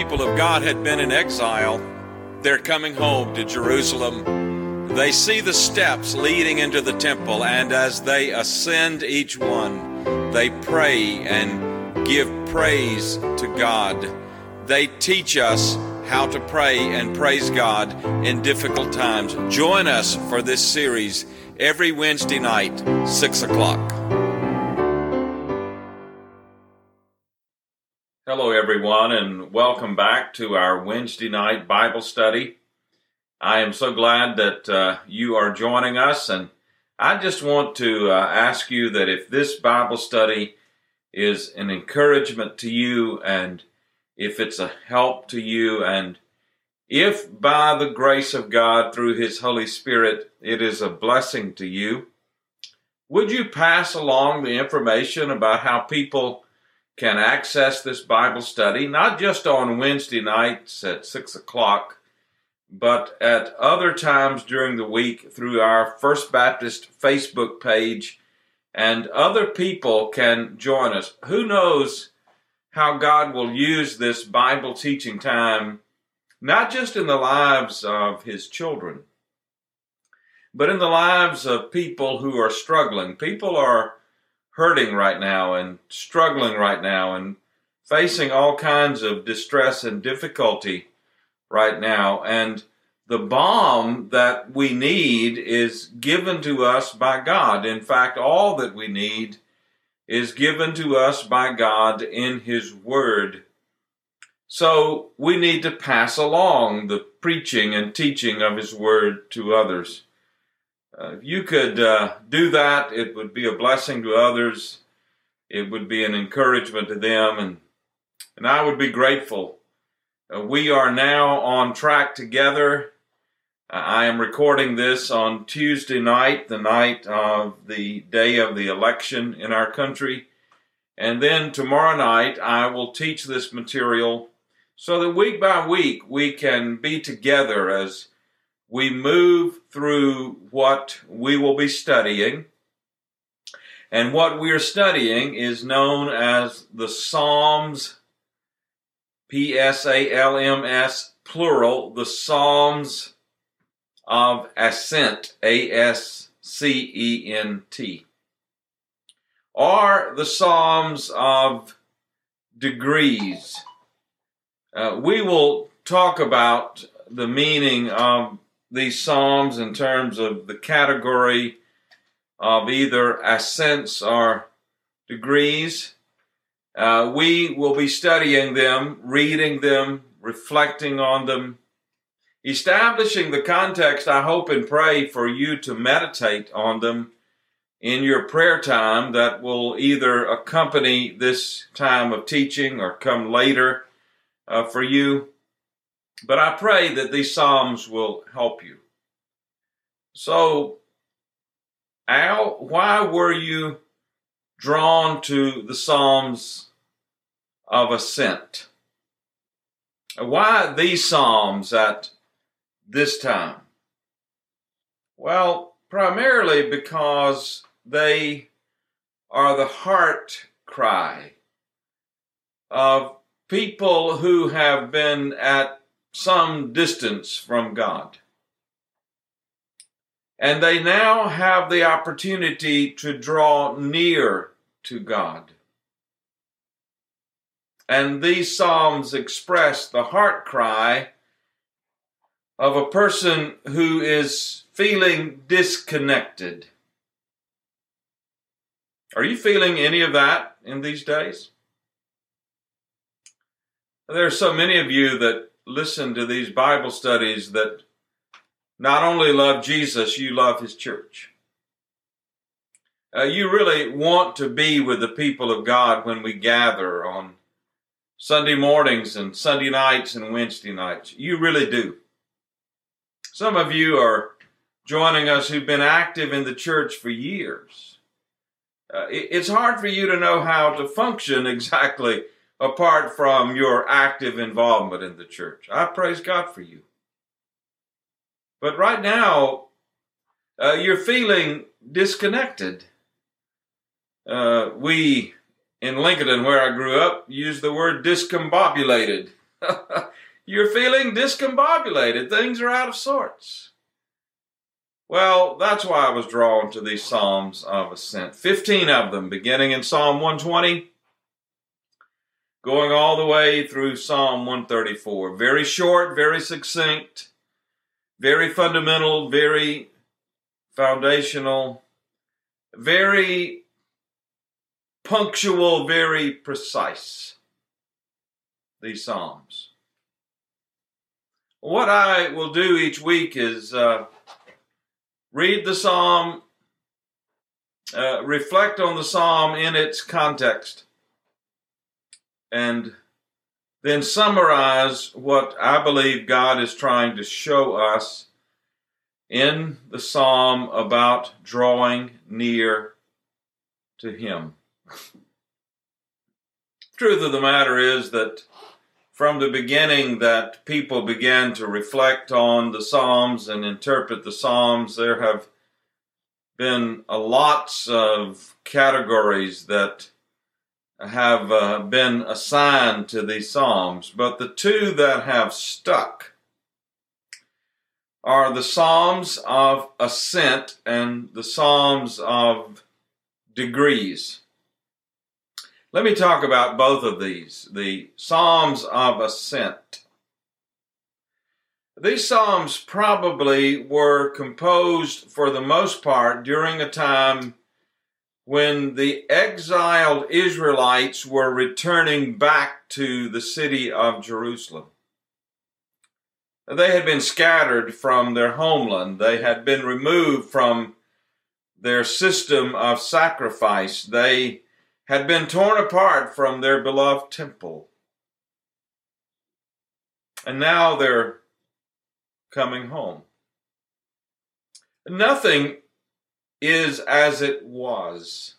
people of God had been in exile, they're coming home to Jerusalem. They see the steps leading into the temple, and as they ascend each one, they pray and give praise to God. They teach us how to pray and praise God in difficult times. Join us for this series every Wednesday night, 6 o'clock. Everyone, and welcome back to our Wednesday night Bible study. I am so glad that uh, you are joining us, and I just want to uh, ask you that if this Bible study is an encouragement to you, and if it's a help to you, and if by the grace of God through His Holy Spirit it is a blessing to you, would you pass along the information about how people can access this Bible study, not just on Wednesday nights at 6 o'clock, but at other times during the week through our First Baptist Facebook page, and other people can join us. Who knows how God will use this Bible teaching time, not just in the lives of His children, but in the lives of people who are struggling. People are hurting right now and struggling right now and facing all kinds of distress and difficulty right now. And the balm that we need is given to us by God. In fact, all that we need is given to us by God in His Word. So we need to pass along the preaching and teaching of His Word to others. Uh, if you could uh, do that, it would be a blessing to others. It would be an encouragement to them, and and I would be grateful. Uh, we are now on track together. Uh, I am recording this on Tuesday night, the night of the day of the election in our country. And then tomorrow night, I will teach this material so that week by week we can be together as we move through what we will be studying. And what we are studying is known as the Psalms, P S A L M S, plural, the Psalms of Ascent, A S C E N T, or the Psalms of Degrees. Uh, we will talk about the meaning of these psalms in terms of the category of either ascents or degrees. Uh, we will be studying them, reading them, reflecting on them, establishing the context, I hope and pray for you to meditate on them in your prayer time that will either accompany this time of teaching or come later uh, for you. But I pray that these Psalms will help you. So, Al, why were you drawn to the Psalms of Ascent? Why these Psalms at this time? Well, primarily because they are the heart cry of people who have been at some distance from God. And they now have the opportunity to draw near to God. And these Psalms express the heart cry of a person who is feeling disconnected. Are you feeling any of that in these days? There are so many of you that listen to these Bible studies that not only love Jesus, you love his church. Uh, you really want to be with the people of God when we gather on Sunday mornings and Sunday nights and Wednesday nights. You really do. Some of you are joining us who've been active in the church for years. Uh, it, it's hard for you to know how to function exactly apart from your active involvement in the church. I praise God for you. But right now, uh, you're feeling disconnected. Uh, we in Lincoln, where I grew up, use the word discombobulated You're feeling discombobulated. Things are out of sorts. Well, that's why I was drawn to these Psalms of Ascent. 15 of them, beginning in Psalm 120, going all the way through Psalm 134. Very short, very succinct, very fundamental, very foundational, very punctual, very precise. These Psalms. What I will do each week is uh, read the Psalm, uh, reflect on the Psalm in its context, and then summarize what I believe God is trying to show us in the psalm about drawing near to Him. Truth of the matter is that from the beginning that people began to reflect on the Psalms and interpret the Psalms, there have been lots of categories that have uh, been assigned to these Psalms, but the two that have stuck are the Psalms of ascent and the Psalms of degrees. Let me talk about both of these the Psalms of ascent. These Psalms probably were composed for the most part during a time when the exiled Israelites were returning back to the city of Jerusalem. They had been scattered from their homeland. They had been removed from their system of sacrifice. They had been torn apart from their beloved temple. And now they're coming home. Nothing is as it was.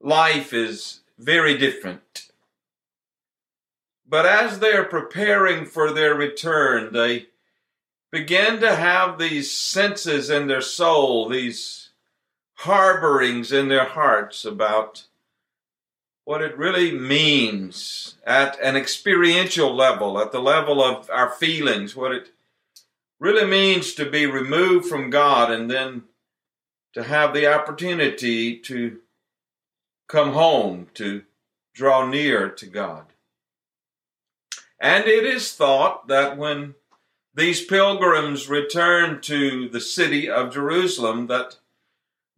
Life is very different. But as they are preparing for their return, they begin to have these senses in their soul, these harborings in their hearts about what it really means at an experiential level, at the level of our feelings, what it really means to be removed from God and then to have the opportunity to come home, to draw near to God. And it is thought that when these pilgrims returned to the city of Jerusalem, that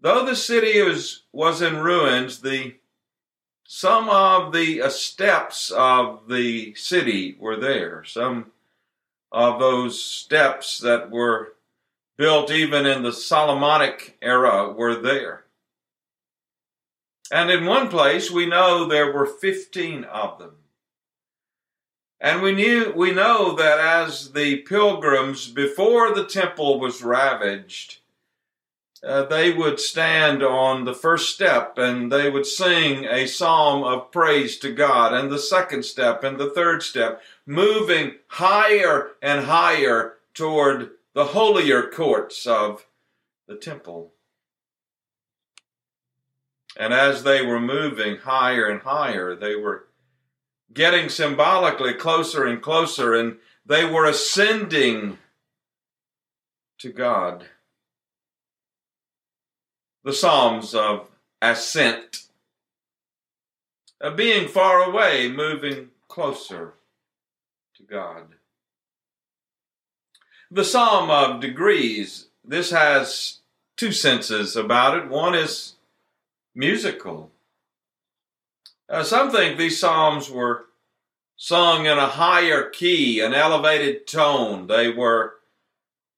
though the city was, was in ruins, the some of the steps of the city were there. Some of those steps that were built even in the Solomonic era were there. And in one place we know there were 15 of them. And we knew we know that as the pilgrims before the temple was ravaged, uh, they would stand on the first step and they would sing a psalm of praise to God, and the second step and the third step, moving higher and higher toward the holier courts of the temple. And as they were moving higher and higher, they were getting symbolically closer and closer, and they were ascending to God. The Psalms of ascent, of being far away, moving closer to God. The Psalm of degrees, this has two senses about it. One is musical. Uh, some think these psalms were sung in a higher key, an elevated tone. They were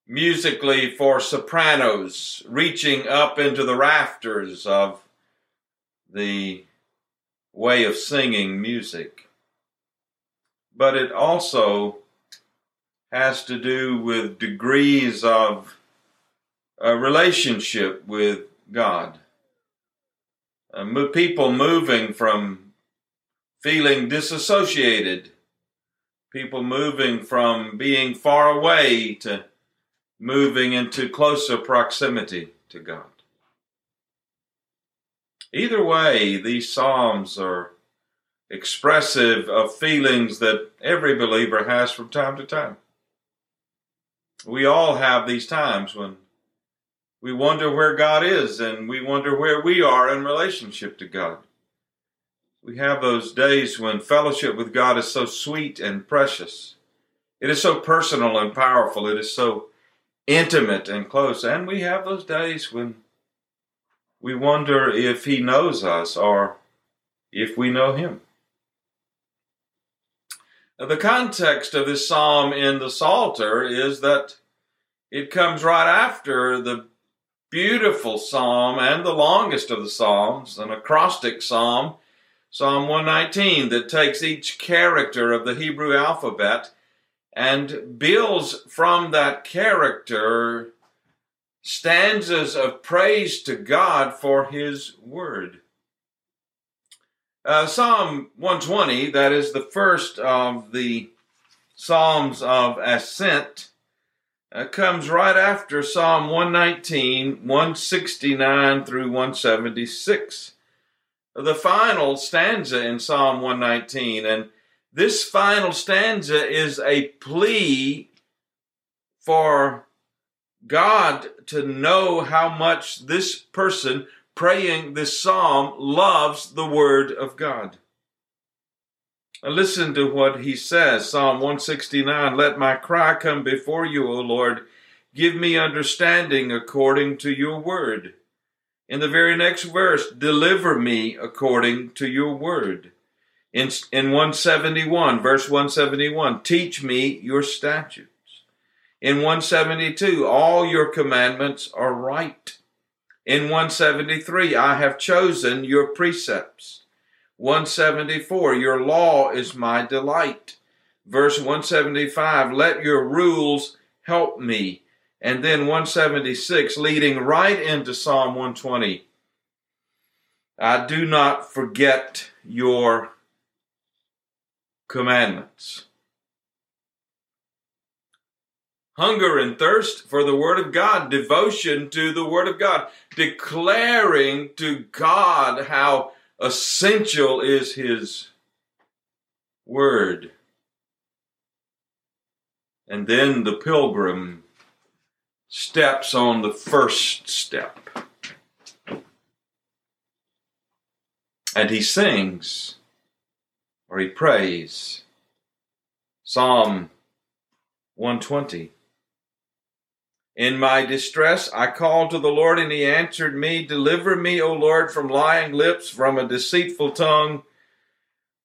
musically for sopranos, reaching up into the rafters of the way of singing music. But it also has to do with degrees of a relationship with God. Uh, people moving from feeling disassociated, people moving from being far away to moving into closer proximity to God. Either way, these Psalms are expressive of feelings that every believer has from time to time. We all have these times when we wonder where God is and we wonder where we are in relationship to God. We have those days when fellowship with God is so sweet and precious. It is so personal and powerful. It is so intimate and close. And we have those days when we wonder if He knows us or if we know Him. The context of this psalm in the Psalter is that it comes right after the beautiful psalm and the longest of the psalms, an acrostic psalm, Psalm 119, that takes each character of the Hebrew alphabet and builds from that character stanzas of praise to God for His Word. Uh, Psalm 120, that is the first of the Psalms of Ascent, uh, comes right after Psalm 119, 169 through 176. The final stanza in Psalm 119, and this final stanza is a plea for God to know how much this person praying this psalm loves the Word of God. Listen to what he says Psalm 169 Let my cry come before you, O Lord. Give me understanding according to your word. In the very next verse, deliver me according to your word. In, in 171, verse 171, teach me your statutes. In 172, all your commandments are right. In 173, I have chosen your precepts. 174, your law is my delight. Verse 175, let your rules help me. And then 176, leading right into Psalm 120. I do not forget your commandments. Hunger and thirst for the Word of God, devotion to the Word of God, declaring to God how essential is His Word. And then the pilgrim steps on the first step. And he sings or he prays. Psalm 120. In my distress, I called to the Lord, and he answered me. Deliver me, O Lord, from lying lips, from a deceitful tongue.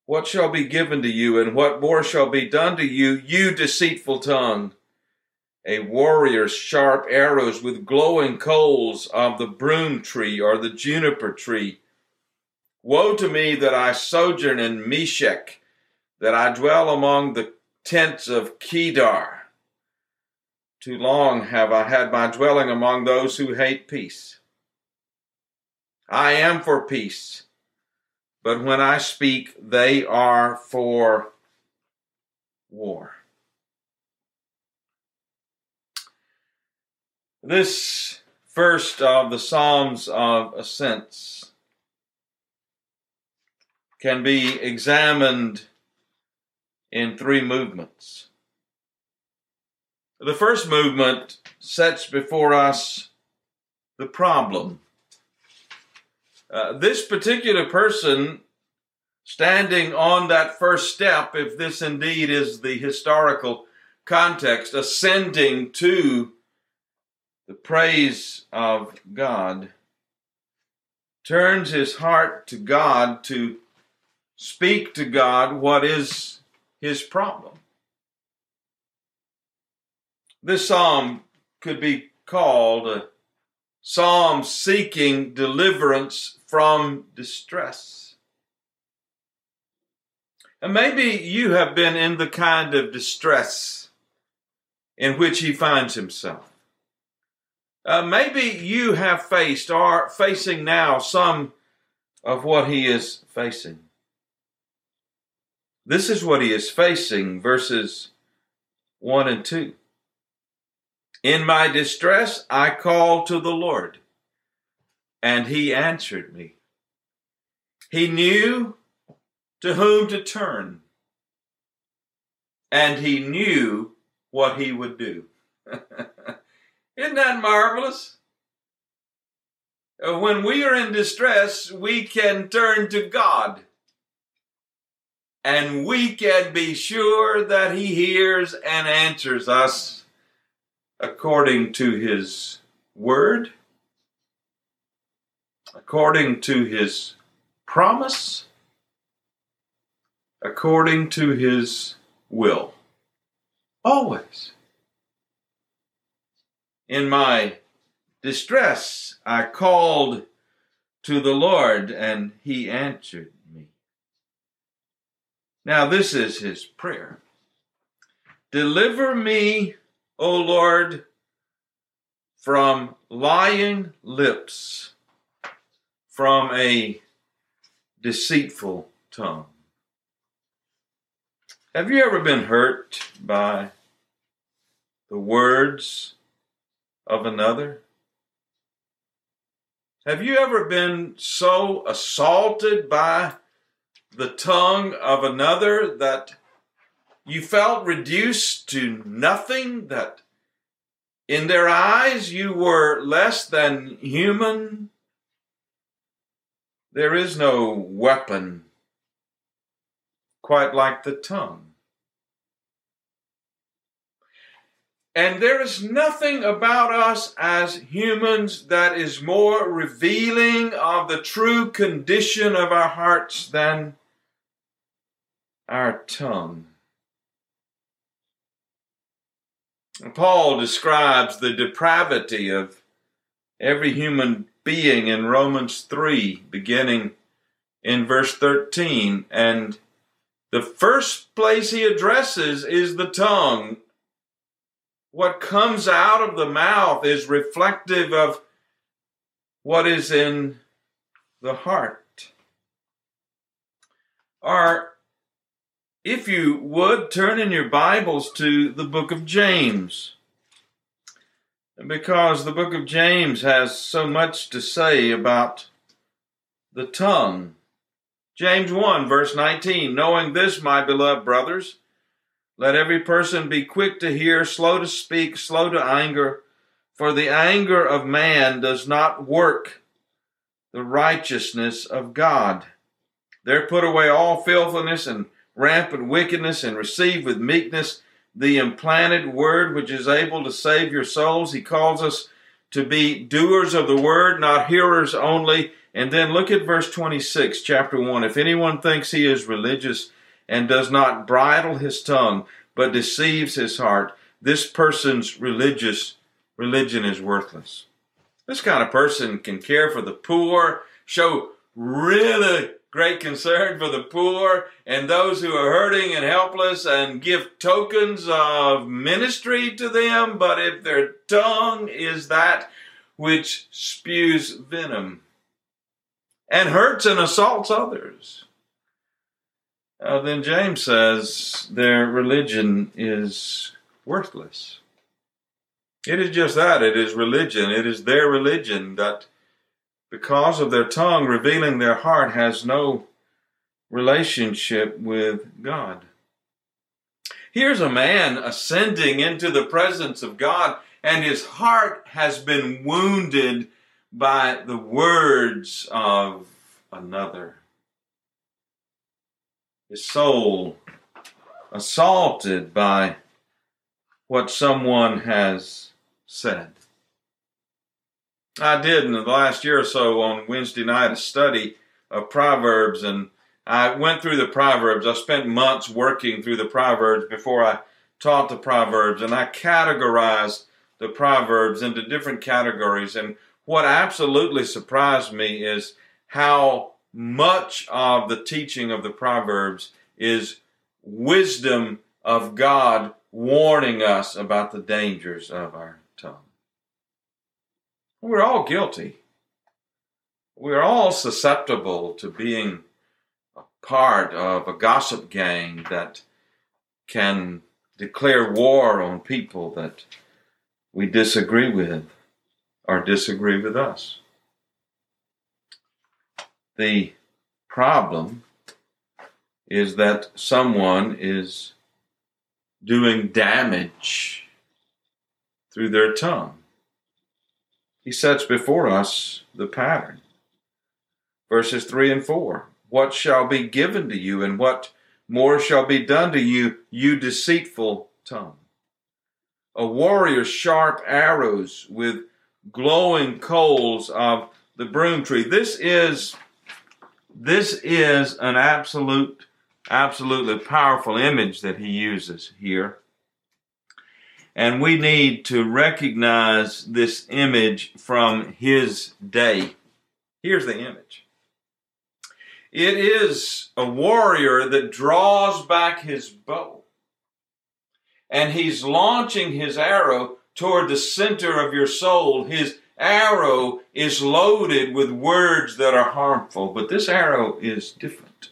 What shall be given to you, and what more shall be done to you, you deceitful tongue? A warrior's sharp arrows with glowing coals of the broom tree or the juniper tree. Woe to me that I sojourn in Meshech, that I dwell among the tents of Kedar. Too long have I had my dwelling among those who hate peace. I am for peace, but when I speak, they are for war. This first of the Psalms of Ascents can be examined in three movements. The first movement sets before us the problem. Uh, this particular person standing on that first step, if this indeed is the historical context, ascending to the praise of God, turns his heart to God to speak to God what is his problem. This psalm could be called a psalm seeking deliverance from distress. And maybe you have been in the kind of distress in which he finds himself. Uh, maybe you have faced or facing now some of what he is facing. This is what he is facing, verses 1 and 2. In my distress, I called to the Lord, and he answered me. He knew to whom to turn. And he knew what he would do. Isn't that marvelous? Uh, when we are in distress, we can turn to God. And we can be sure that He hears and answers us according to His Word, according to His promise, according to His will. Always. In my distress, I called to the Lord, and he answered me. Now, this is his prayer Deliver me, O Lord, from lying lips, from a deceitful tongue. Have you ever been hurt by the words of another? Have you ever been so assaulted by the tongue of another that you felt reduced to nothing, that in their eyes you were less than human? There is no weapon quite like the tongue. And there is nothing about us as humans that is more revealing of the true condition of our hearts than our tongue. Paul describes the depravity of every human being in Romans 3, beginning in verse 13. And the first place he addresses is the tongue what comes out of the mouth is reflective of what is in the heart. Or, if you would, turn in your Bibles to the book of James. Because the book of James has so much to say about the tongue. James 1, verse 19 Knowing this, my beloved brothers, let every person be quick to hear, slow to speak, slow to anger, for the anger of man does not work the righteousness of God. There put away all filthiness and rampant wickedness, and receive with meekness the implanted word which is able to save your souls. He calls us to be doers of the word, not hearers only. And then look at verse 26, chapter 1. If anyone thinks he is religious, and does not bridle his tongue, but deceives his heart, this person's religious religion is worthless. This kind of person can care for the poor, show really great concern for the poor and those who are hurting and helpless, and give tokens of ministry to them. But if their tongue is that which spews venom and hurts and assaults others, uh, then James says their religion is worthless. It is just that. It is religion. It is their religion that, because of their tongue revealing their heart, has no relationship with God. Here's a man ascending into the presence of God, and his heart has been wounded by the words of another his soul assaulted by what someone has said. I did in the last year or so on Wednesday night a study of Proverbs, and I went through the Proverbs. I spent months working through the Proverbs before I taught the Proverbs, and I categorized the Proverbs into different categories. And what absolutely surprised me is how much of the teaching of the Proverbs is wisdom of God warning us about the dangers of our. We're all guilty. We're all susceptible to being a part of a gossip gang that can declare war on people that we disagree with or disagree with us. The problem is that someone is doing damage through their tongue. He sets before us the pattern. Verses 3 and 4 What shall be given to you, and what more shall be done to you, you deceitful tongue? A warrior's sharp arrows with glowing coals of the broom tree. This is this is an absolute absolutely powerful image that he uses here. And we need to recognize this image from his day. Here's the image. It is a warrior that draws back his bow and he's launching his arrow toward the center of your soul. His arrow is loaded with words that are harmful, but this arrow is different.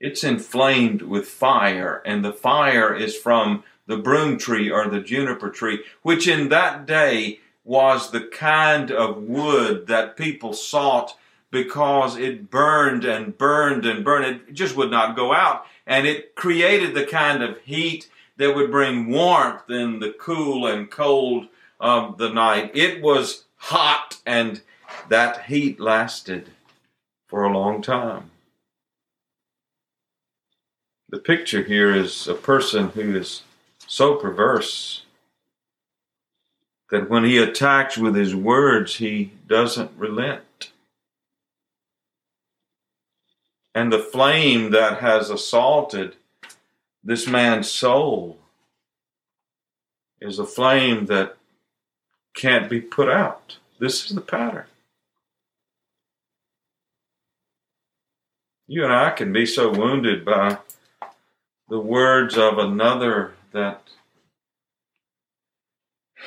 It's inflamed with fire, and the fire is from the broom tree or the juniper tree, which in that day was the kind of wood that people sought because it burned and burned and burned. It just would not go out. And it created the kind of heat that would bring warmth in the cool and cold of the night. It was hot and that heat lasted for a long time. The picture here is a person who is so perverse that when he attacks with his words, he doesn't relent. And the flame that has assaulted this man's soul is a flame that can't be put out. This is the pattern. You and I can be so wounded by the words of another that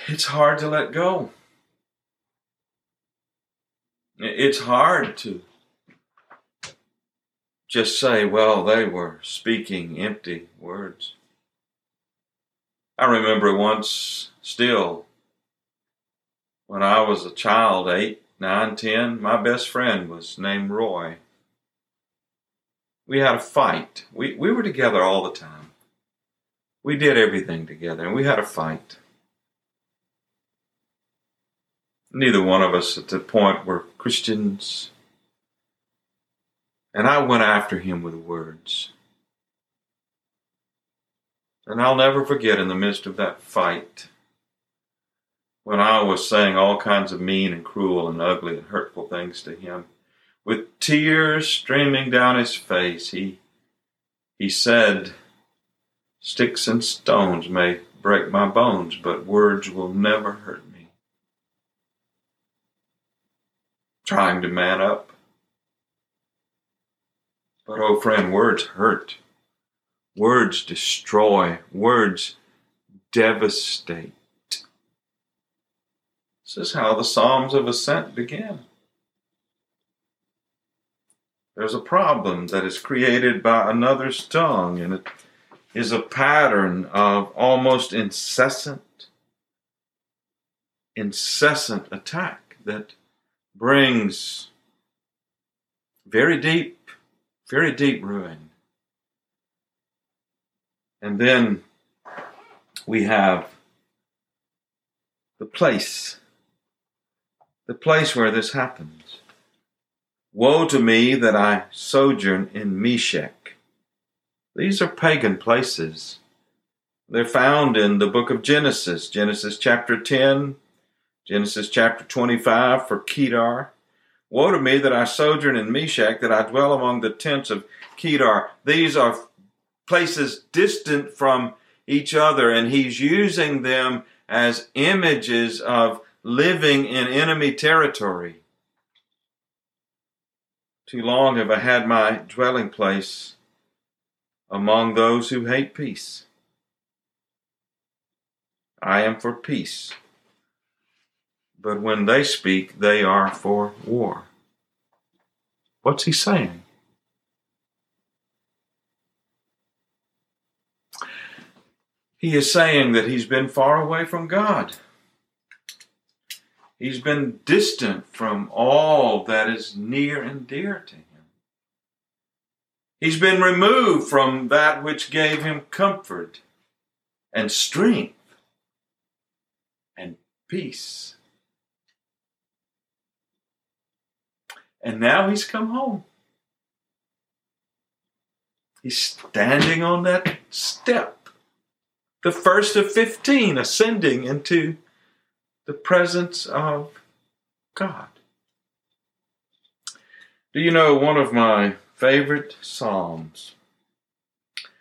it's hard to let go. It's hard to just say, well, they were speaking empty words. I remember once still when I was a child, eight, nine, ten, my best friend was named Roy we had a fight. We, we were together all the time. We did everything together, and we had a fight. Neither one of us at the point were Christians. And I went after him with words. And I'll never forget in the midst of that fight when I was saying all kinds of mean and cruel and ugly and hurtful things to him. With tears streaming down his face, he, he said, Sticks and stones may break my bones, but words will never hurt me. Trying to man up. But, oh friend, words hurt. Words destroy. Words devastate. This is how the Psalms of Ascent begin. There's a problem that is created by another's tongue, and it is a pattern of almost incessant, incessant attack that brings very deep, very deep ruin. And then we have the place, the place where this happens. Woe to me that I sojourn in Meshech. These are pagan places. They're found in the book of Genesis, Genesis chapter 10, Genesis chapter 25 for Kedar. Woe to me that I sojourn in Meshech, that I dwell among the tents of Kedar. These are places distant from each other, and he's using them as images of living in enemy territory. Too long have I had my dwelling place among those who hate peace. I am for peace, but when they speak, they are for war. What's he saying? He is saying that he's been far away from God. He's been distant from all that is near and dear to him. He's been removed from that which gave him comfort and strength and peace. And now he's come home. He's standing on that step, the first of 15, ascending into the presence of God. Do you know one of my favorite Psalms?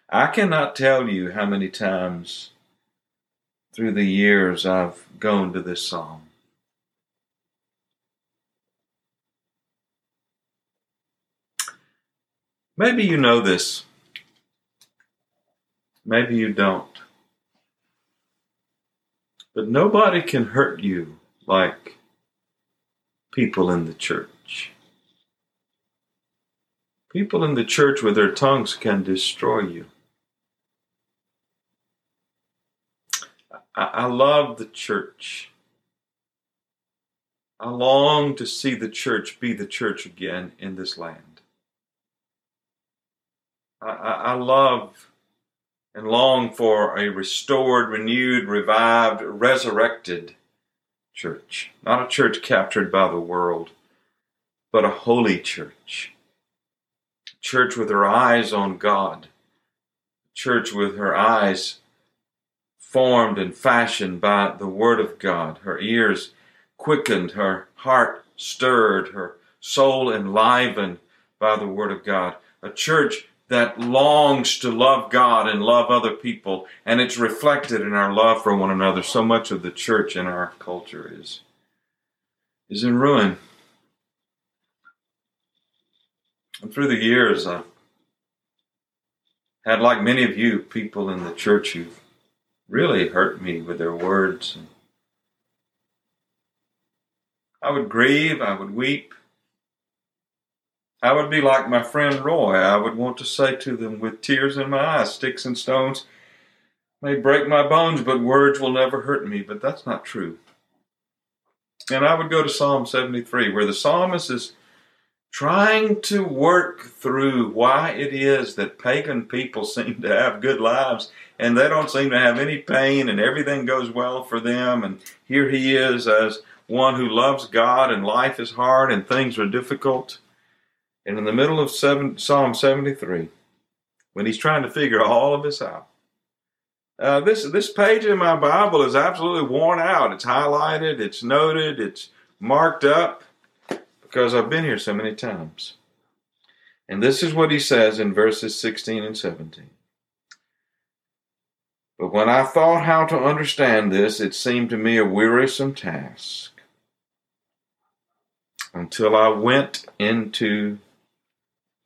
I cannot tell you how many times through the years I've gone to this Psalm. Maybe you know this. Maybe you don't. But nobody can hurt you like people in the church. People in the church with their tongues can destroy you. I, I love the church. I long to see the church be the church again in this land. I, I, I love and long for a restored, renewed, revived, resurrected church. Not a church captured by the world, but a holy church. Church with her eyes on God. Church with her eyes formed and fashioned by the Word of God. Her ears quickened, her heart stirred, her soul enlivened by the Word of God. A church that longs to love God and love other people, and it's reflected in our love for one another. So much of the church in our culture is is in ruin. And through the years, I've had, like many of you, people in the church who've really hurt me with their words. I would grieve, I would weep, I would be like my friend Roy. I would want to say to them with tears in my eyes, sticks and stones may break my bones, but words will never hurt me. But that's not true. And I would go to Psalm 73, where the psalmist is trying to work through why it is that pagan people seem to have good lives and they don't seem to have any pain and everything goes well for them. And here he is as one who loves God and life is hard and things are difficult. And in the middle of seven, Psalm 73, when he's trying to figure all of this out, uh, this this page in my Bible is absolutely worn out. It's highlighted, it's noted, it's marked up because I've been here so many times. And this is what he says in verses 16 and 17. But when I thought how to understand this, it seemed to me a wearisome task until I went into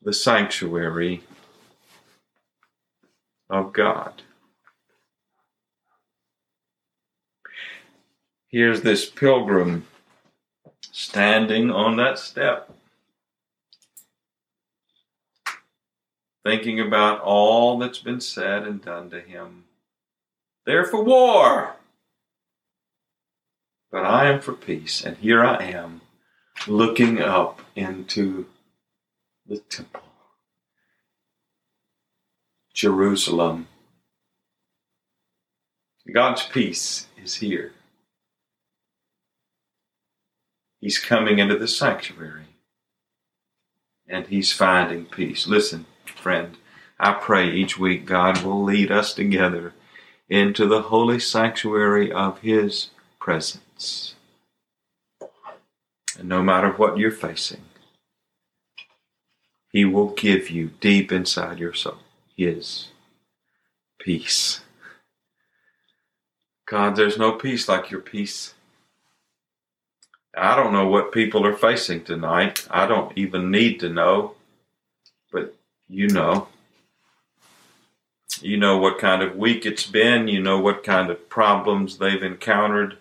the sanctuary of God. Here's this pilgrim standing on that step, thinking about all that's been said and done to him. They're for war, but I am for peace, and here I am looking up into the temple. Jerusalem. God's peace is here. He's coming into the sanctuary and he's finding peace. Listen, friend, I pray each week God will lead us together into the holy sanctuary of his presence. And no matter what you're facing, he will give you deep inside your soul His peace. God, there's no peace like your peace. I don't know what people are facing tonight. I don't even need to know, but you know. You know what kind of week it's been. You know what kind of problems they've encountered.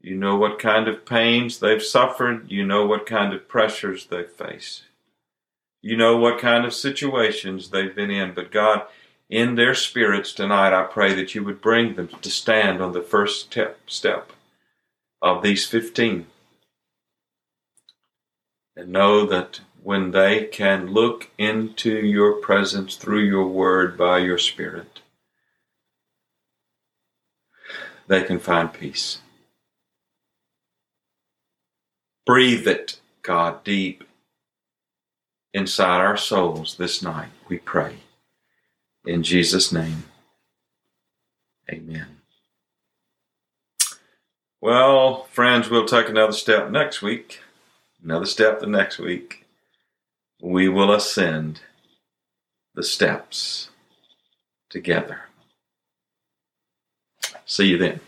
You know what kind of pains they've suffered. You know what kind of pressures they face. You know what kind of situations they've been in, but God, in their spirits tonight, I pray that you would bring them to stand on the first step, step of these 15 and know that when they can look into your presence through your word by your spirit, they can find peace. Breathe it, God, deep inside our souls this night, we pray. In Jesus' name, amen. Well, friends, we'll take another step next week, another step the next week. We will ascend the steps together. See you then.